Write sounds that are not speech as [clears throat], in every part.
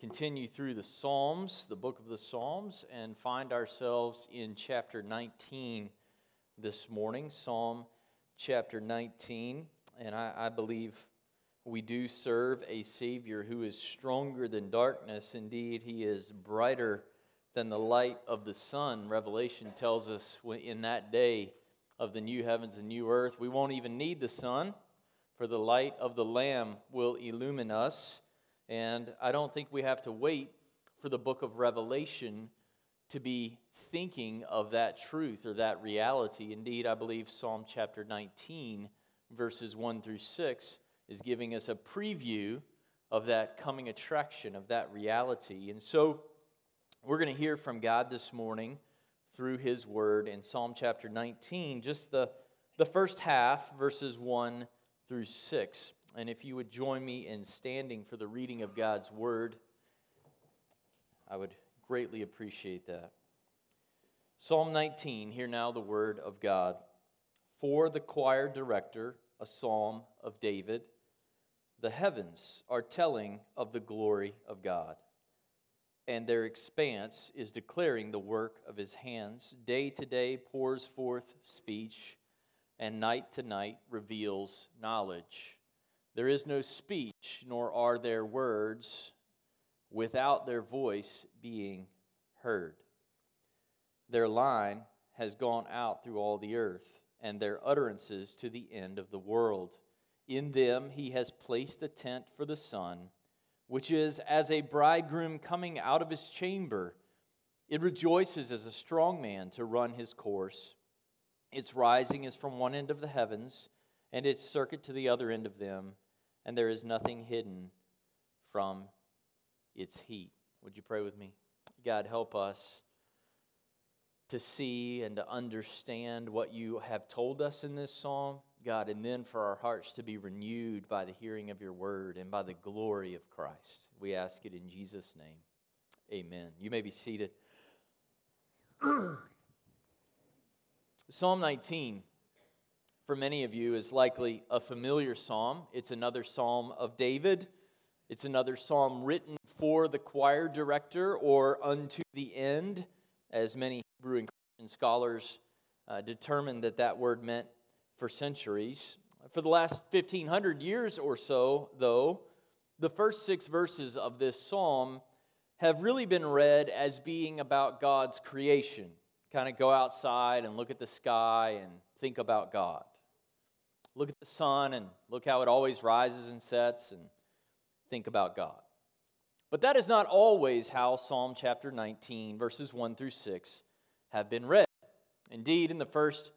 continue through the Psalms, the book of the Psalms, and find ourselves in chapter 19 this morning. Psalm chapter 19. And I, I believe we do serve a Savior who is stronger than darkness. Indeed, He is brighter than the light of the sun. Revelation tells us in that day of the new heavens and new earth, we won't even need the sun, for the light of the Lamb will illumine us. And I don't think we have to wait for the book of Revelation to be thinking of that truth or that reality. Indeed, I believe Psalm chapter 19, verses 1 through 6, is giving us a preview of that coming attraction, of that reality. And so we're going to hear from God this morning through His Word in Psalm chapter 19, just the, the first half, verses 1 through 6. And if you would join me in standing for the reading of God's word, I would greatly appreciate that. Psalm 19, hear now the word of God. For the choir director, a psalm of David. The heavens are telling of the glory of God, and their expanse is declaring the work of his hands. Day to day pours forth speech, and night to night reveals knowledge. There is no speech, nor are there words without their voice being heard. Their line has gone out through all the earth, and their utterances to the end of the world. In them he has placed a tent for the sun, which is as a bridegroom coming out of his chamber. It rejoices as a strong man to run his course. Its rising is from one end of the heavens and its circuit to the other end of them, and there is nothing hidden from its heat. Would you pray with me? God, help us to see and to understand what you have told us in this psalm, God, and then for our hearts to be renewed by the hearing of your word and by the glory of Christ. We ask it in Jesus' name. Amen. You may be seated. [clears throat] Psalm 19 for many of you, is likely a familiar psalm. It's another psalm of David. It's another psalm written for the choir director or unto the end, as many Hebrew and Christian scholars uh, determined that that word meant for centuries. For the last 1500 years or so, though, the first six verses of this psalm have really been read as being about God's creation. Kind of go outside and look at the sky and think about God look at the sun and look how it always rises and sets and think about God. But that is not always how Psalm chapter 19, verses 1 through 6, have been read. Indeed, in the first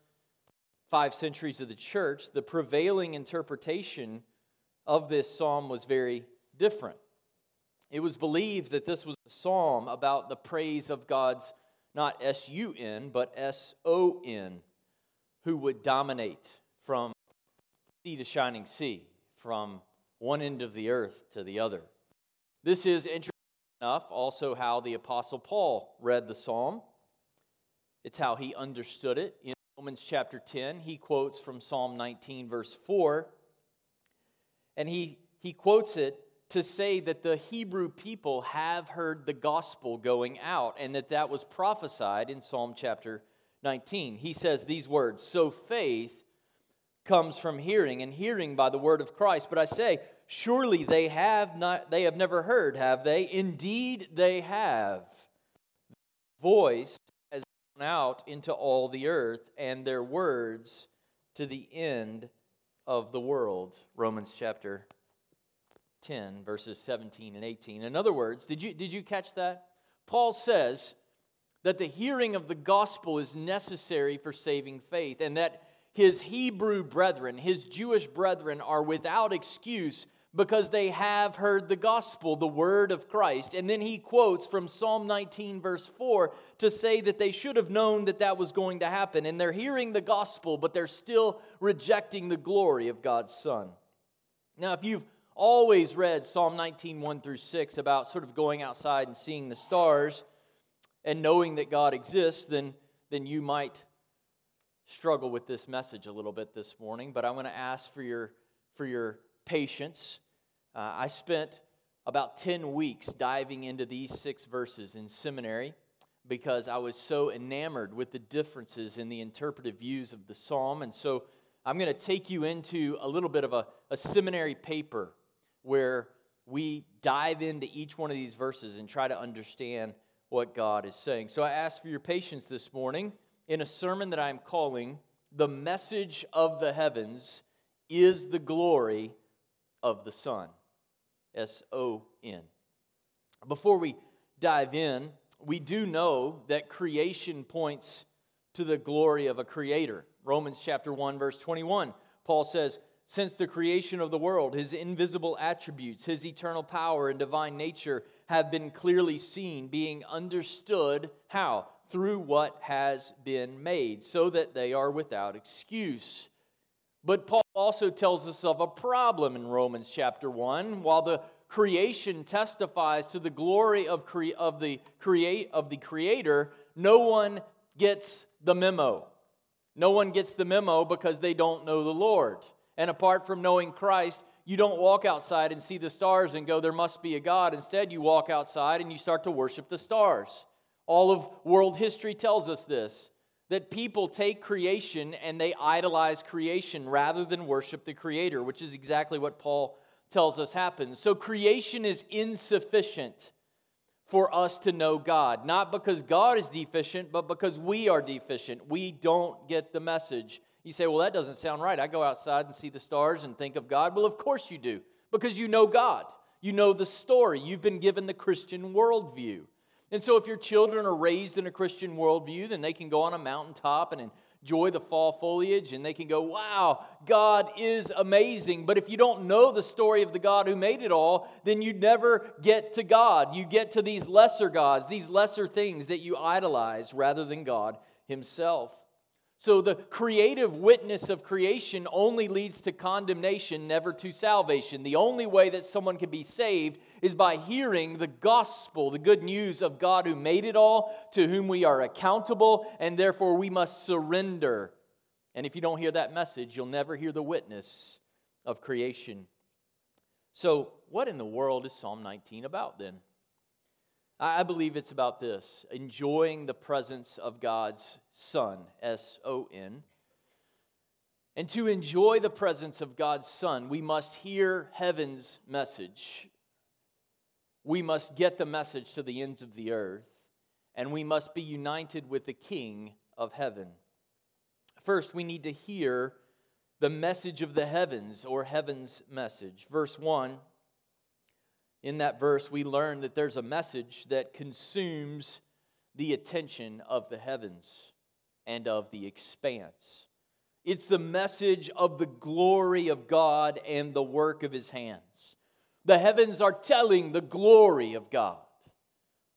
five centuries of the church, the prevailing interpretation of this psalm was very different. It was believed that this was a psalm about the praise of God's not S U N, but S O N, who would dominate from sea to shining sea, from one end of the earth to the other. This is interesting enough also how the Apostle Paul read the psalm. It's how he understood it. In Romans chapter 10, he quotes from Psalm 19, verse 4, and he, he quotes it to say that the Hebrew people have heard the gospel going out and that that was prophesied in Psalm chapter 19. He says these words So faith comes from hearing, and hearing by the word of Christ. But I say, surely they have not they have never heard, have they? Indeed they have. Voice has gone out into all the earth, and their words to the end of the world. Romans chapter 10, verses 17 and 18. In other words, did you, did you catch that? Paul says that the hearing of the gospel is necessary for saving faith, and that his Hebrew brethren, his Jewish brethren, are without excuse because they have heard the gospel, the word of Christ. And then he quotes from Psalm 19, verse 4, to say that they should have known that that was going to happen. And they're hearing the gospel, but they're still rejecting the glory of God's Son. Now, if you've always read Psalm 19, 1 through 6 about sort of going outside and seeing the stars and knowing that God exists, then, then you might struggle with this message a little bit this morning, but I'm going to ask for your, for your patience. Uh, I spent about 10 weeks diving into these six verses in seminary because I was so enamored with the differences in the interpretive views of the psalm. And so I'm going to take you into a little bit of a, a seminary paper where we dive into each one of these verses and try to understand what God is saying. So I ask for your patience this morning in a sermon that I'm calling The Message of the Heavens is the Glory of the Son. S O N. Before we dive in, we do know that creation points to the glory of a creator. Romans chapter 1 verse 21. Paul says, "Since the creation of the world, his invisible attributes, his eternal power and divine nature have been clearly seen, being understood how through what has been made, so that they are without excuse." But Paul also tells us of a problem in Romans chapter 1. While the creation testifies to the glory of, cre- of, the, create, of the Creator, no one gets the memo. No one gets the memo because they don't know the Lord. And apart from knowing Christ, you don't walk outside and see the stars and go, There must be a God. Instead, you walk outside and you start to worship the stars. All of world history tells us this that people take creation and they idolize creation rather than worship the Creator, which is exactly what Paul tells us happens. So creation is insufficient for us to know God, not because God is deficient, but because we are deficient. We don't get the message. You say, well, that doesn't sound right. I go outside and see the stars and think of God. Well, of course you do, because you know God. You know the story. You've been given the Christian worldview. And so, if your children are raised in a Christian worldview, then they can go on a mountaintop and enjoy the fall foliage and they can go, wow, God is amazing. But if you don't know the story of the God who made it all, then you never get to God. You get to these lesser gods, these lesser things that you idolize rather than God Himself. So the creative witness of creation only leads to condemnation, never to salvation. The only way that someone can be saved is by hearing the gospel, the good news of God who made it all, to whom we are accountable, and therefore we must surrender. And if you don't hear that message, you'll never hear the witness of creation. So, what in the world is Psalm 19 about then? I believe it's about this enjoying the presence of God's Son, S O N. And to enjoy the presence of God's Son, we must hear heaven's message. We must get the message to the ends of the earth, and we must be united with the King of heaven. First, we need to hear the message of the heavens or heaven's message. Verse 1 in that verse, we learn that there's a message that consumes the attention of the heavens and of the expanse. It's the message of the glory of God and the work of his hands. The heavens are telling the glory of God.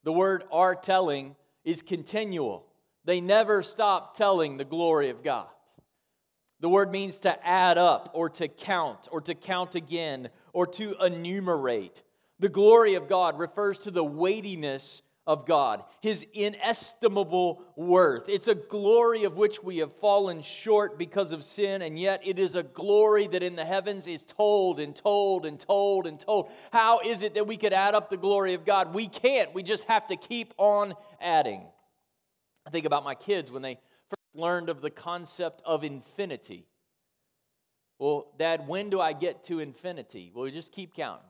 The word are telling is continual, they never stop telling the glory of God. The word means to add up or to count or to count again or to enumerate the glory of God refers to the weightiness of God, his inestimable worth. It's a glory of which we have fallen short because of sin, and yet it is a glory that in the heavens is told and told and told and told. How is it that we could add up the glory of God? We can't. We just have to keep on adding. I think about my kids when they first learned of the concept of infinity. Well, Dad, when do I get to infinity? Well, we just keep counting.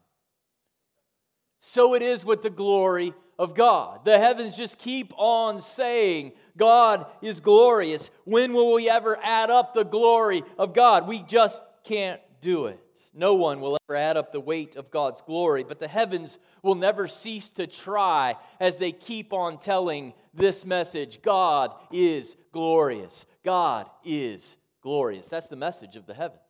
So it is with the glory of God. The heavens just keep on saying, God is glorious. When will we ever add up the glory of God? We just can't do it. No one will ever add up the weight of God's glory, but the heavens will never cease to try as they keep on telling this message God is glorious. God is glorious. That's the message of the heavens.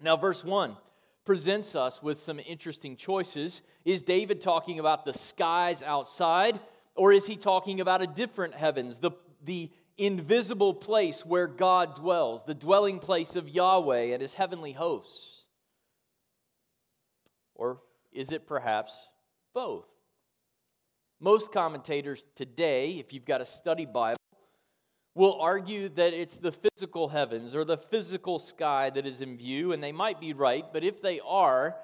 Now, verse 1 presents us with some interesting choices. Is David talking about the skies outside, or is he talking about a different heavens, the, the invisible place where God dwells, the dwelling place of Yahweh and his heavenly hosts? Or is it perhaps both? Most commentators today, if you've got a study Bible, will argue that it's the physical heavens or the physical sky that is in view, and they might be right, but if they are,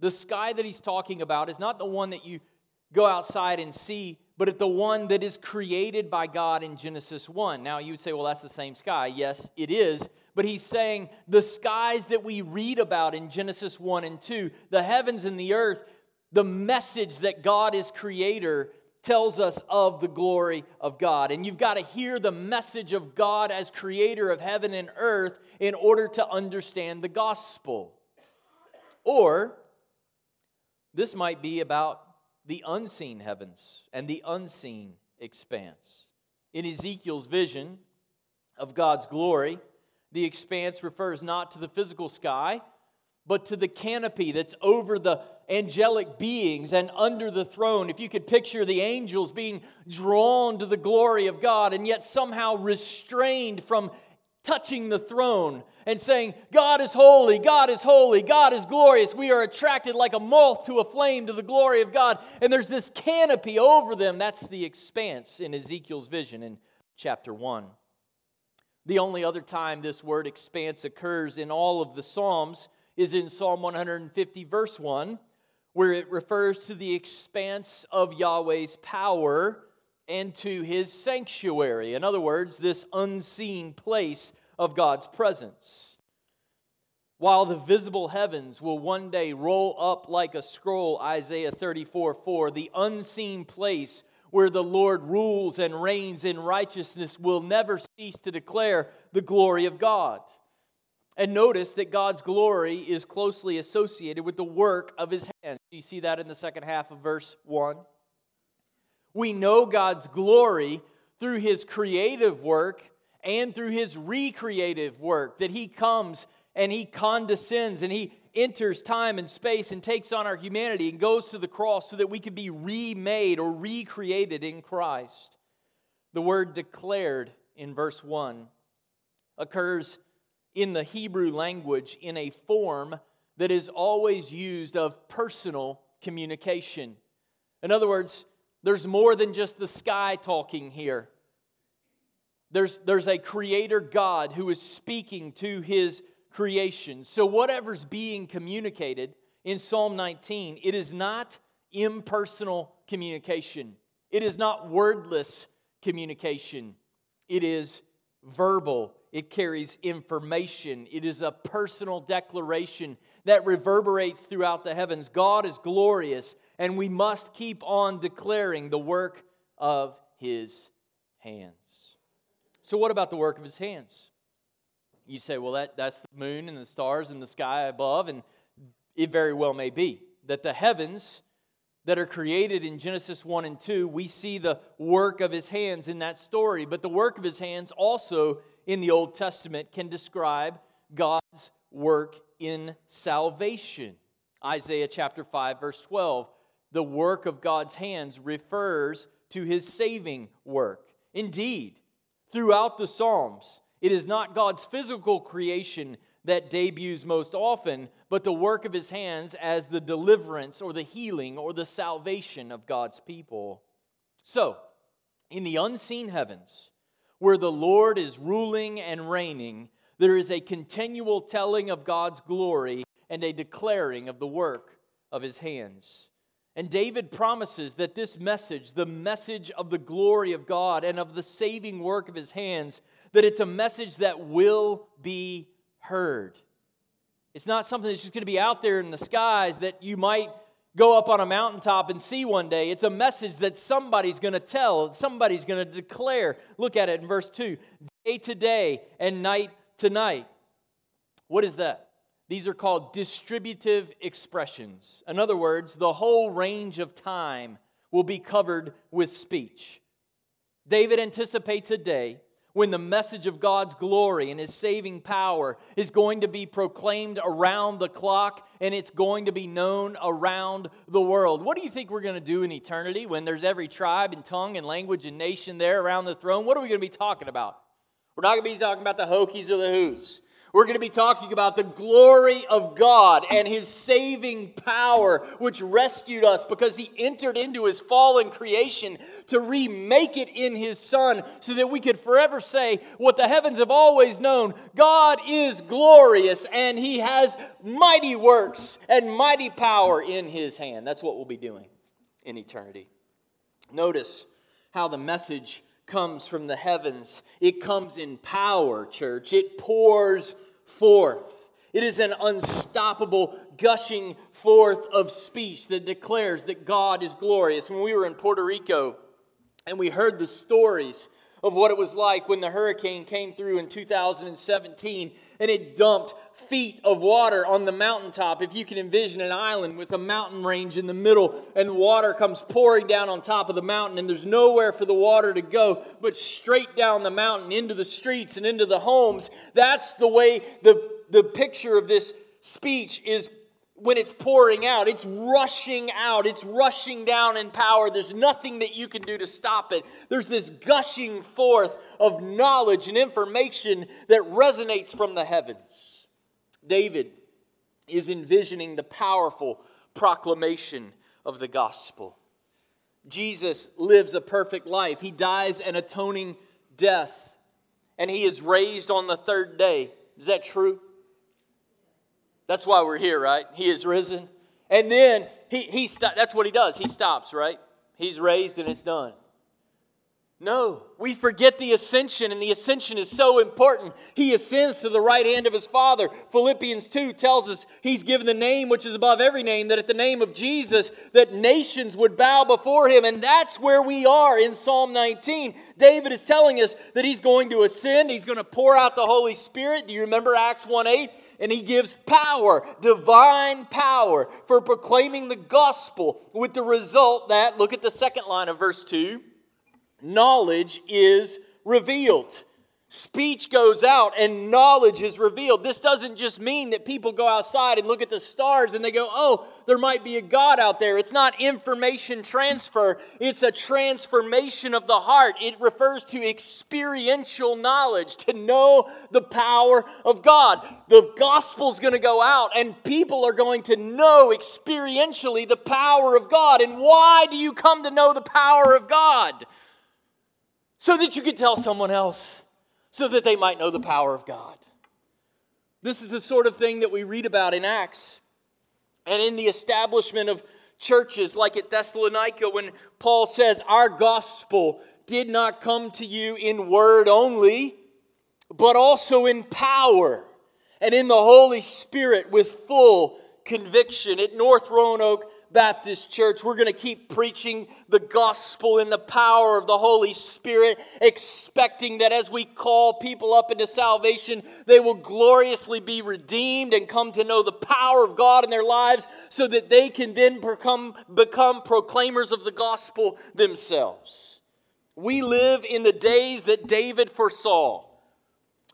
the sky that he's talking about is not the one that you go outside and see, but at the one that is created by God in Genesis 1. Now, you would say, well, that's the same sky. Yes, it is. But he's saying the skies that we read about in Genesis 1 and 2, the heavens and the earth, the message that God is creator tells us of the glory of God. And you've got to hear the message of God as creator of heaven and earth in order to understand the gospel. Or this might be about the unseen heavens and the unseen expanse. In Ezekiel's vision of God's glory, the expanse refers not to the physical sky, but to the canopy that's over the angelic beings and under the throne. If you could picture the angels being drawn to the glory of God and yet somehow restrained from touching the throne and saying, God is holy, God is holy, God is glorious. We are attracted like a moth to a flame to the glory of God. And there's this canopy over them. That's the expanse in Ezekiel's vision in chapter 1. The only other time this word expanse occurs in all of the Psalms is in Psalm 150, verse 1, where it refers to the expanse of Yahweh's power and to his sanctuary. In other words, this unseen place of God's presence. While the visible heavens will one day roll up like a scroll, Isaiah 34 4, the unseen place where the Lord rules and reigns in righteousness will never cease to declare the glory of God. And notice that God's glory is closely associated with the work of his hands. You see that in the second half of verse 1. We know God's glory through his creative work and through his recreative work, that he comes and he condescends and he enters time and space and takes on our humanity and goes to the cross so that we could be remade or recreated in Christ. The word declared in verse 1 occurs in the Hebrew language in a form that is always used of personal communication. In other words, there's more than just the sky talking here. There's, there's a creator God who is speaking to his creation. So, whatever's being communicated in Psalm 19, it is not impersonal communication, it is not wordless communication, it is verbal it carries information. It is a personal declaration that reverberates throughout the heavens. God is glorious, and we must keep on declaring the work of his hands. So, what about the work of his hands? You say, well, that, that's the moon and the stars and the sky above, and it very well may be that the heavens that are created in Genesis 1 and 2, we see the work of his hands in that story. But the work of his hands also in the Old Testament can describe God's work in salvation. Isaiah chapter 5, verse 12. The work of God's hands refers to his saving work. Indeed, throughout the Psalms, it is not God's physical creation that debuts most often, but the work of his hands as the deliverance or the healing or the salvation of God's people. So, in the unseen heavens, where the Lord is ruling and reigning, there is a continual telling of God's glory and a declaring of the work of his hands. And David promises that this message, the message of the glory of God and of the saving work of his hands, that it's a message that will be heard. It's not something that's just going to be out there in the skies that you might go up on a mountaintop and see one day. It's a message that somebody's going to tell, somebody's going to declare. Look at it in verse 2 day to day and night to night. What is that? These are called distributive expressions. In other words, the whole range of time will be covered with speech. David anticipates a day when the message of God's glory and His saving power is going to be proclaimed around the clock and it's going to be known around the world. What do you think we're going to do in eternity when there's every tribe and tongue and language and nation there around the throne? What are we going to be talking about? We're not going to be talking about the Hokies or the Hoos. We're going to be talking about the glory of God and His saving power, which rescued us because He entered into His fallen creation to remake it in His Son so that we could forever say what the heavens have always known God is glorious and He has mighty works and mighty power in His hand. That's what we'll be doing in eternity. Notice how the message comes from the heavens. It comes in power, church. It pours forth. It is an unstoppable gushing forth of speech that declares that God is glorious. When we were in Puerto Rico and we heard the stories of what it was like when the hurricane came through in 2017 and it dumped feet of water on the mountaintop. If you can envision an island with a mountain range in the middle and water comes pouring down on top of the mountain and there's nowhere for the water to go but straight down the mountain into the streets and into the homes, that's the way the, the picture of this speech is when it's pouring out. It's rushing out, it's rushing down in power. There's nothing that you can do to stop it. There's this gushing forth of knowledge and information that resonates from the heavens. David is envisioning the powerful proclamation of the gospel. Jesus lives a perfect life. He dies an atoning death, and he is raised on the third day. Is that true? That's why we're here, right? He is risen. And then he, he st- that's what he does. He stops, right? He's raised and it's done. No, we forget the ascension, and the ascension is so important. He ascends to the right hand of his Father. Philippians 2 tells us he's given the name which is above every name, that at the name of Jesus, that nations would bow before him. And that's where we are in Psalm 19. David is telling us that he's going to ascend, he's going to pour out the Holy Spirit. Do you remember Acts 1 8? And he gives power, divine power, for proclaiming the gospel, with the result that, look at the second line of verse 2 knowledge is revealed. Speech goes out and knowledge is revealed. This doesn't just mean that people go outside and look at the stars and they go, oh, there might be a God out there. It's not information transfer, it's a transformation of the heart. It refers to experiential knowledge, to know the power of God. The gospel's going to go out and people are going to know experientially the power of God. And why do you come to know the power of God? so that you could tell someone else, so that they might know the power of God. This is the sort of thing that we read about in Acts and in the establishment of churches like at Thessalonica when Paul says, Our gospel did not come to you in word only, but also in power and in the Holy Spirit with full conviction. At North Roanoke Baptist Church, we're going to keep preaching the gospel in the power of the Holy Spirit, expecting that as we call people up into salvation, they will gloriously be redeemed and come to know the power of God in their lives so that they can then become, become proclaimers of the gospel themselves. We live in the days that David foresaw.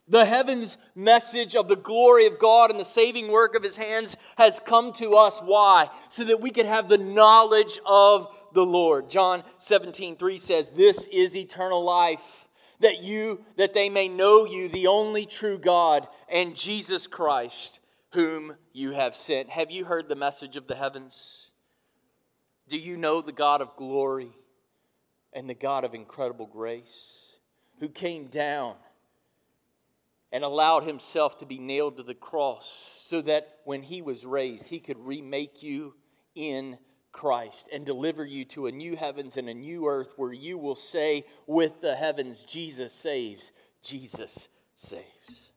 The heavens message of the glory of God and the saving work of his hands has come to us. Why? So that we can have the knowledge of the Lord. John 17, 3 says, This is eternal life, that you, that they may know you, the only true God, and Jesus Christ, whom you have sent. Have you heard the message of the heavens? Do you know the God of glory and the God of incredible grace, who came down? And allowed himself to be nailed to the cross so that when he was raised, he could remake you in Christ and deliver you to a new heavens and a new earth where you will say with the heavens, Jesus saves, Jesus saves.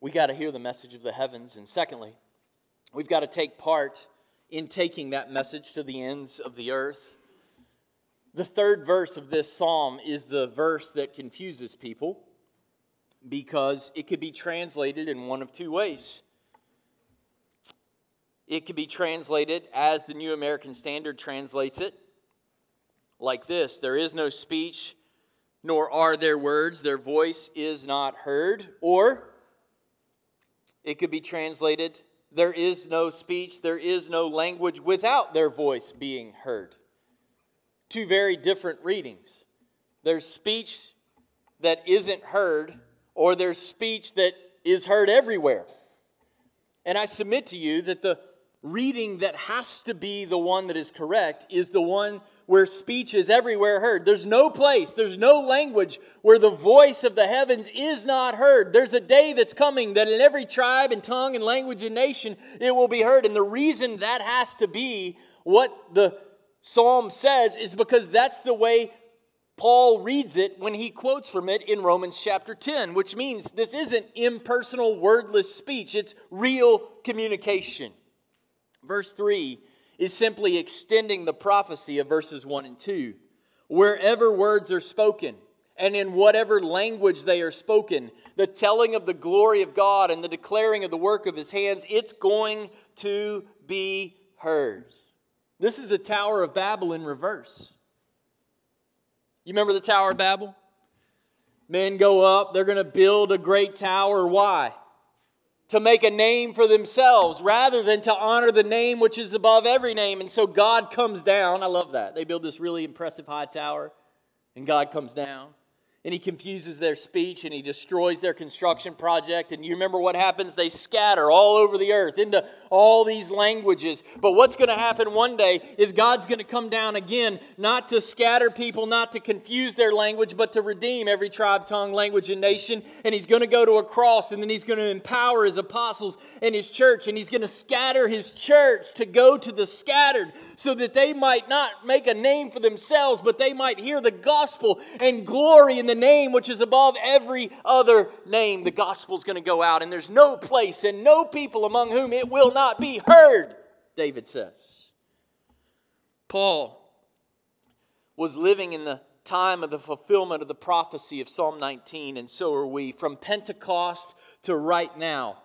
We got to hear the message of the heavens. And secondly, we've got to take part in taking that message to the ends of the earth. The third verse of this psalm is the verse that confuses people because it could be translated in one of two ways. It could be translated as the New American Standard translates it, like this There is no speech, nor are there words, their voice is not heard. Or it could be translated There is no speech, there is no language without their voice being heard two very different readings. There's speech that isn't heard, or there's speech that is heard everywhere. And I submit to you that the reading that has to be the one that is correct is the one where speech is everywhere heard. There's no place, there's no language where the voice of the heavens is not heard. There's a day that's coming that in every tribe and tongue and language and nation it will be heard. And the reason that has to be what the psalm says is because that's the way Paul reads it when he quotes from it in Romans chapter 10, which means this isn't impersonal, wordless speech, it's real communication. Verse 3 is simply extending the prophecy of verses 1 and 2. Wherever words are spoken, and in whatever language they are spoken, the telling of the glory of God and the declaring of the work of his hands, it's going to be heard. This is the Tower of Babel in reverse. You remember the Tower of Babel? Men go up, they're going to build a great tower. Why? To make a name for themselves rather than to honor the name which is above every name. And so God comes down. I love that. They build this really impressive high tower, and God comes down and he confuses their speech and he destroys their construction project. And you remember what happens? They scatter all over the earth into all these languages. But what's going to happen one day is God's going to come down again, not to scatter people, not to confuse their language, but to redeem every tribe, tongue, language, and nation. And he's going to go to a cross and then he's going to empower his apostles and his church. And he's going to scatter his church to go to the scattered so that they might not make a name for themselves, but they might hear the gospel and glory in the the name which is above every other name. The gospel is going to go out, and there's no place and no people among whom it will not be heard, David says. Paul was living in the time of the fulfillment of the prophecy of Psalm 19, and so are we. From Pentecost to right now,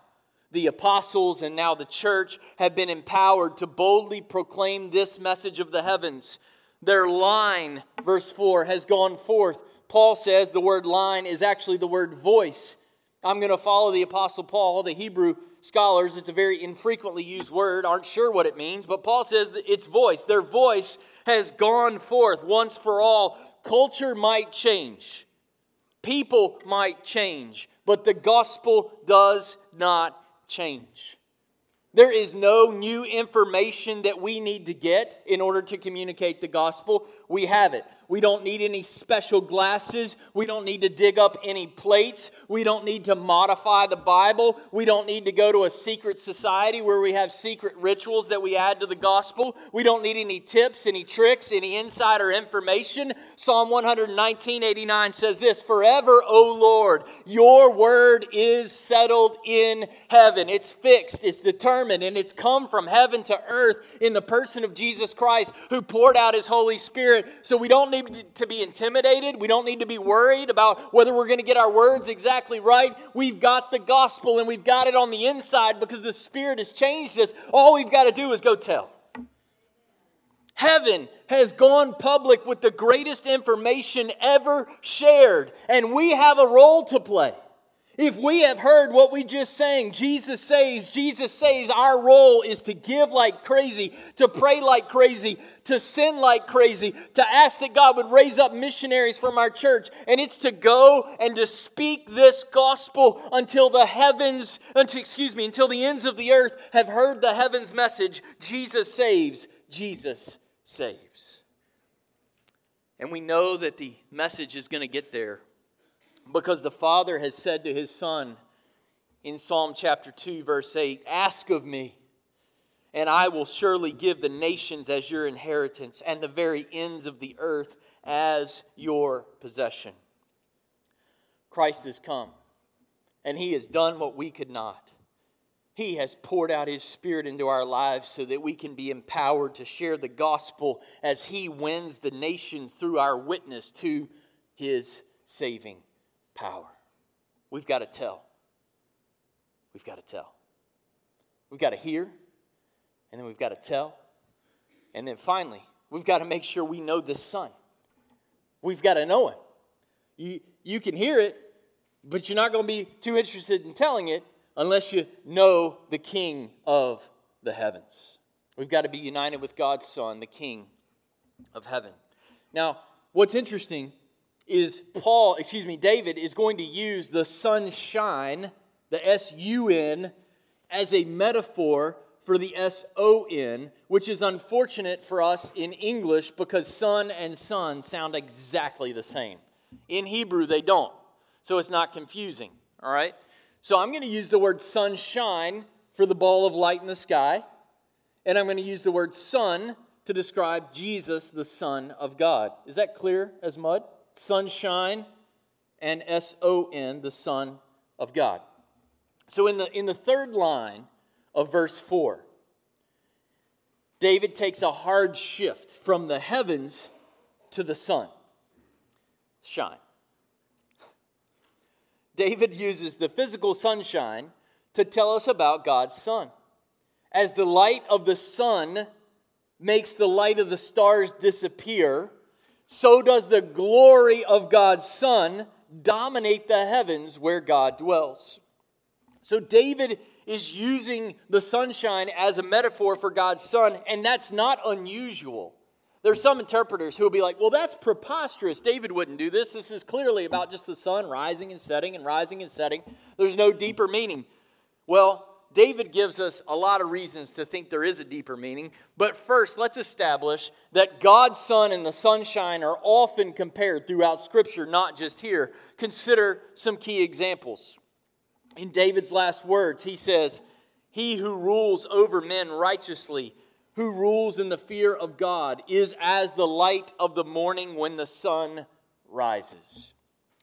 the apostles and now the church have been empowered to boldly proclaim this message of the heavens. Their line, verse 4, has gone forth Paul says the word line is actually the word voice. I'm going to follow the Apostle Paul. The Hebrew scholars, it's a very infrequently used word, aren't sure what it means, but Paul says it's voice. Their voice has gone forth once for all. Culture might change, people might change, but the gospel does not change. There is no new information that we need to get in order to communicate the gospel. We have it. We don't need any special glasses. We don't need to dig up any plates. We don't need to modify the Bible. We don't need to go to a secret society where we have secret rituals that we add to the gospel. We don't need any tips, any tricks, any insider information. Psalm 119, 89 says this Forever, O Lord, your word is settled in heaven. It's fixed, it's determined, and it's come from heaven to earth in the person of Jesus Christ who poured out his Holy Spirit. So we don't need need to be intimidated. We don't need to be worried about whether we're going to get our words exactly right. We've got the gospel and we've got it on the inside because the Spirit has changed us. All we've got to do is go tell. Heaven has gone public with the greatest information ever shared, and we have a role to play. If we have heard what we just sang, Jesus saves, Jesus saves, our role is to give like crazy, to pray like crazy, to sin like crazy, to ask that God would raise up missionaries from our church. And it's to go and to speak this gospel until the heavens, until, excuse me, until the ends of the earth have heard the heavens message Jesus saves, Jesus saves. And we know that the message is going to get there because the Father has said to his Son in Psalm chapter 2, verse 8, Ask of me, and I will surely give the nations as your inheritance, and the very ends of the earth as your possession. Christ has come, and he has done what we could not. He has poured out His Spirit into our lives so that we can be empowered to share the gospel as He wins the nations through our witness to His saving power. We've got to tell. We've got to tell. We've got to hear, and then we've got to tell. And then finally, we've got to make sure we know the Son. We've got to know Him. You, you can hear it, but you're not going to be too interested in telling it unless you know the King of the heavens. We've got to be united with God's Son, the King of heaven. Now, what's interesting is Paul, excuse me, David is going to use the sunshine, the S U N, as a metaphor for the S O N, which is unfortunate for us in English because sun and sun sound exactly the same. In Hebrew, they don't. So it's not confusing, all right? So I'm going to use the word sunshine for the ball of light in the sky, and I'm going to use the word sun to describe Jesus, the Son of God. Is that clear as mud? Sunshine and S O N, the Son of God. So in the, in the third line of verse 4, David takes a hard shift from the heavens to the sun. Shine. [laughs] David uses the physical sunshine to tell us about God's Son. As the light of the sun makes the light of the stars disappear, so does the glory of God's Son dominate the heavens where God dwells. So David is using the sunshine as a metaphor for God's Son, and that's not unusual. There's some interpreters who will be like, well, that's preposterous. David wouldn't do this. This is clearly about just the sun rising and setting and rising and setting. There's no deeper meaning. Well, David gives us a lot of reasons to think there is a deeper meaning. But first, let's establish that God's sun and the sunshine are often compared throughout Scripture, not just here. Consider some key examples. In David's last words, he says, He who rules over men righteously who rules in the fear of God is as the light of the morning when the sun rises.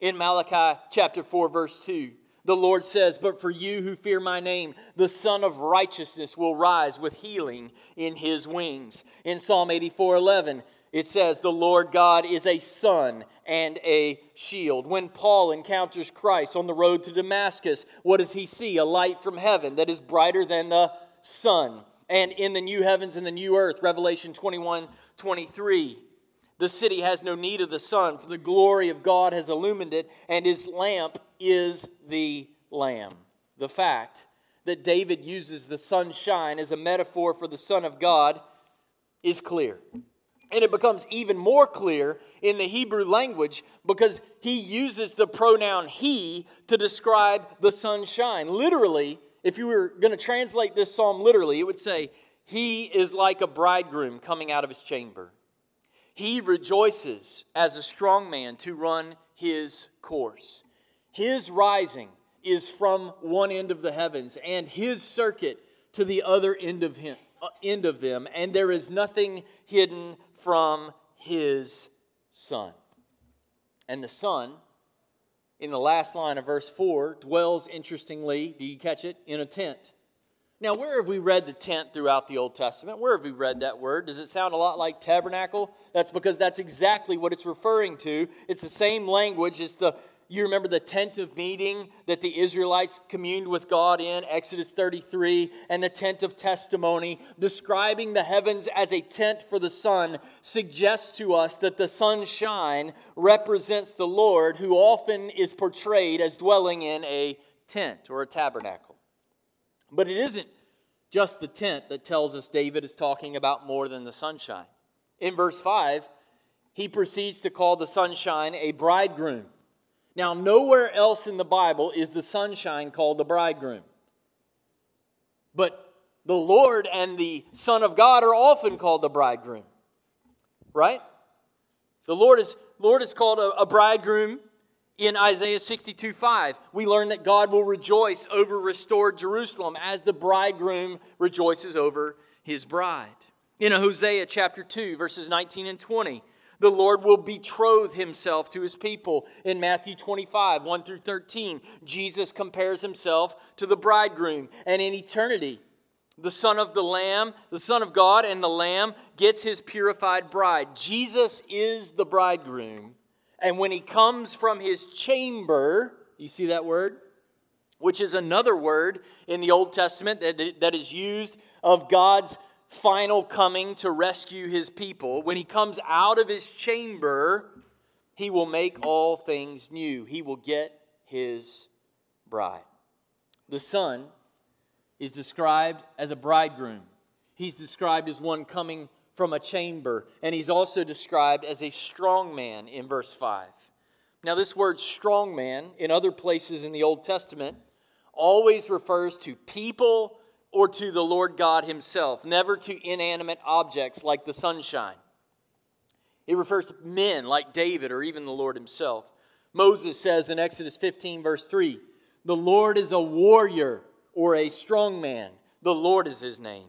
In Malachi chapter 4, verse 2, the Lord says, But for you who fear my name, the Sun of Righteousness will rise with healing in his wings. In Psalm 84 11, it says, The Lord God is a sun and a shield. When Paul encounters Christ on the road to Damascus, what does he see? A light from heaven that is brighter than the sun and in the new heavens and the new earth. Revelation 21 23. The city has no need of the sun, for the glory of God has illumined it, and his lamp is the Lamb. The fact that David uses the sunshine as a metaphor for the Son of God is clear. And it becomes even more clear in the Hebrew language because he uses the pronoun he to describe the sunshine. Literally, if you were going to translate this psalm literally, it would say, He is like a bridegroom coming out of his chamber. He rejoices as a strong man to run his course. His rising is from one end of the heavens, and his circuit to the other end of him uh, end of them, and there is nothing hidden from his sun. And the sun in the last line of verse 4 dwells, interestingly, do you catch it? In a tent. Now, where have we read the tent throughout the Old Testament? Where have we read that word? Does it sound a lot like tabernacle? That's because that's exactly what it's referring to. It's the same language. It's the you remember the tent of meeting that the Israelites communed with God in, Exodus 33, and the tent of testimony, describing the heavens as a tent for the sun, suggests to us that the sunshine represents the Lord, who often is portrayed as dwelling in a tent or a tabernacle. But it isn't just the tent that tells us David is talking about more than the sunshine. In verse 5, he proceeds to call the sunshine a bridegroom. Now, nowhere else in the Bible is the sunshine called the bridegroom. But the Lord and the Son of God are often called the bridegroom. Right? The Lord is, Lord is called a, a bridegroom in Isaiah 62 5. We learn that God will rejoice over restored Jerusalem as the bridegroom rejoices over his bride. In Hosea chapter 2, verses 19 and 20, the Lord will betroth himself to his people. In Matthew 25, 1 through 13, Jesus compares himself to the bridegroom. And in eternity, the Son of the Lamb, the Son of God, and the Lamb gets his purified bride. Jesus is the bridegroom. And when he comes from his chamber, you see that word? Which is another word in the Old Testament that, that is used of God's final coming to rescue his people, when he comes out of his chamber, he will make all things new. He will get his bride. The Son is described as a bridegroom. He's described as one coming from a chamber, and he's also described as a strong man in verse 5. Now, this word strong man in other places in the Old Testament always refers to people or to the Lord God Himself, never to inanimate objects like the sunshine. It refers to men like David or even the Lord Himself. Moses says in Exodus 15, verse 3, The Lord is a warrior or a strong man. The Lord is His name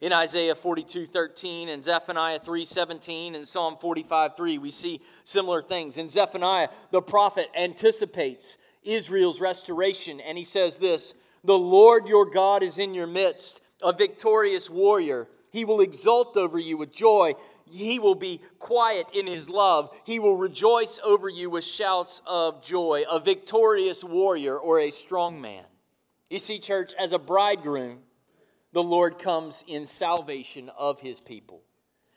in Isaiah 42 13 and Zephaniah 3 17 and Psalm 45 3. We see similar things. In Zephaniah, the prophet anticipates Israel's restoration, and he says this The Lord your God is in your midst, a victorious warrior. He will exult over you with joy. He will be quiet in his love. He will rejoice over you with shouts of joy, a victorious warrior or a strong man. You see, church, as a bridegroom, the Lord comes in salvation of his people.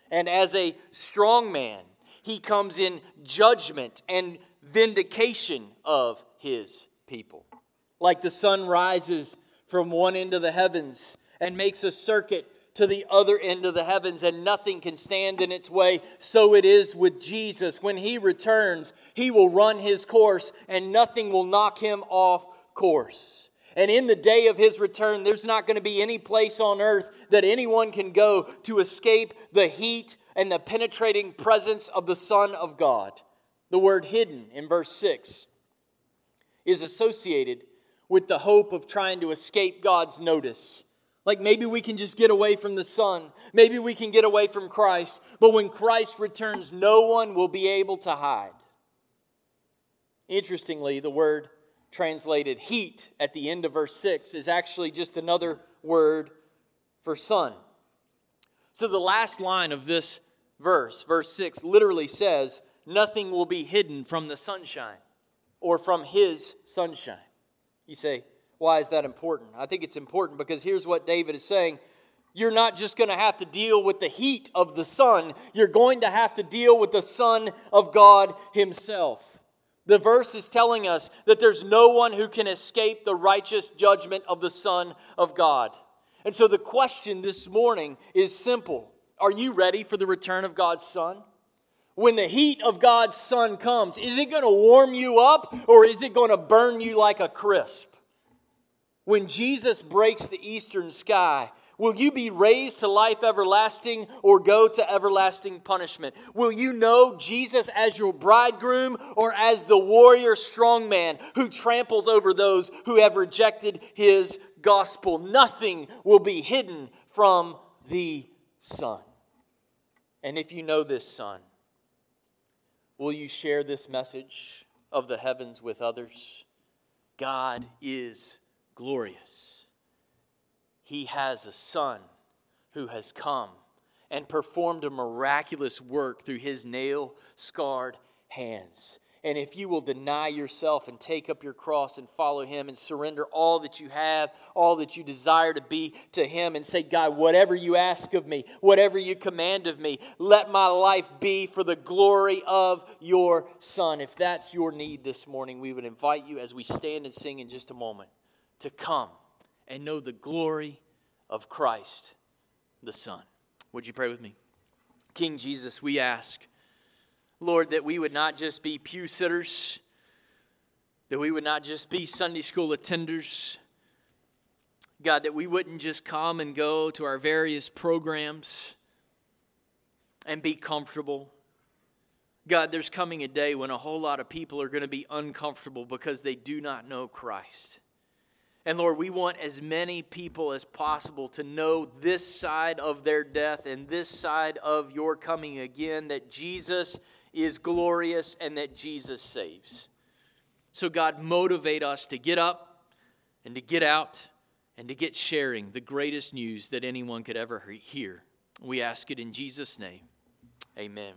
And as a strong man, he comes in judgment and vindication of his people. Like the sun rises from one end of the heavens and makes a circuit to the other end of the heavens, and nothing can stand in its way. So it is with Jesus. When he returns, he will run his course, and nothing will knock him off course. And in the day of his return, there's not going to be any place on earth that anyone can go to escape the heat and the penetrating presence of the Son of God. The word hidden in verse 6 is associated with the hope of trying to escape God's notice. Like maybe we can just get away from the sun. Maybe we can get away from Christ. But when Christ returns, no one will be able to hide. Interestingly, the word translated heat at the end of verse 6 is actually just another word for sun. So the last line of this verse, verse 6, literally says, Nothing will be hidden from the sunshine or from his sunshine. You say, why is that important? I think it's important because here's what David is saying. You're not just going to have to deal with the heat of the sun, you're going to have to deal with the Son of God Himself. The verse is telling us that there's no one who can escape the righteous judgment of the Son of God. And so the question this morning is simple Are you ready for the return of God's Son? When the heat of God's sun comes, is it going to warm you up or is it going to burn you like a crisp? When Jesus breaks the eastern sky, Will you be raised to life everlasting or go to everlasting punishment? Will you know Jesus as your bridegroom or as the warrior strongman who tramples over those who have rejected his gospel? Nothing will be hidden from the Son. And if you know this Son, will you share this message of the heavens with others? God is glorious he has a son who has come and performed a miraculous work through his nail scarred hands. And if you will deny yourself and take up your cross and follow him and surrender all that you have, all that you desire to be to him, and say, God, whatever you ask of me, whatever you command of me, let my life be for the glory of your Son. If that's your need this morning, we would invite you as we stand and sing in just a moment to come and know the glory of Christ the Son. Would you pray with me? King Jesus, we ask, Lord, that we would not just be pew sitters, that we would not just be Sunday school attenders. God, that we wouldn't just come and go to our various programs and be comfortable. God, there's coming a day when a whole lot of people are going to be uncomfortable because they do not know Christ. And Lord, we want as many people as possible to know this side of their death and this side of your coming again that Jesus is glorious and that Jesus saves. So, God, motivate us to get up and to get out and to get sharing the greatest news that anyone could ever hear. We ask it in Jesus' name. Amen.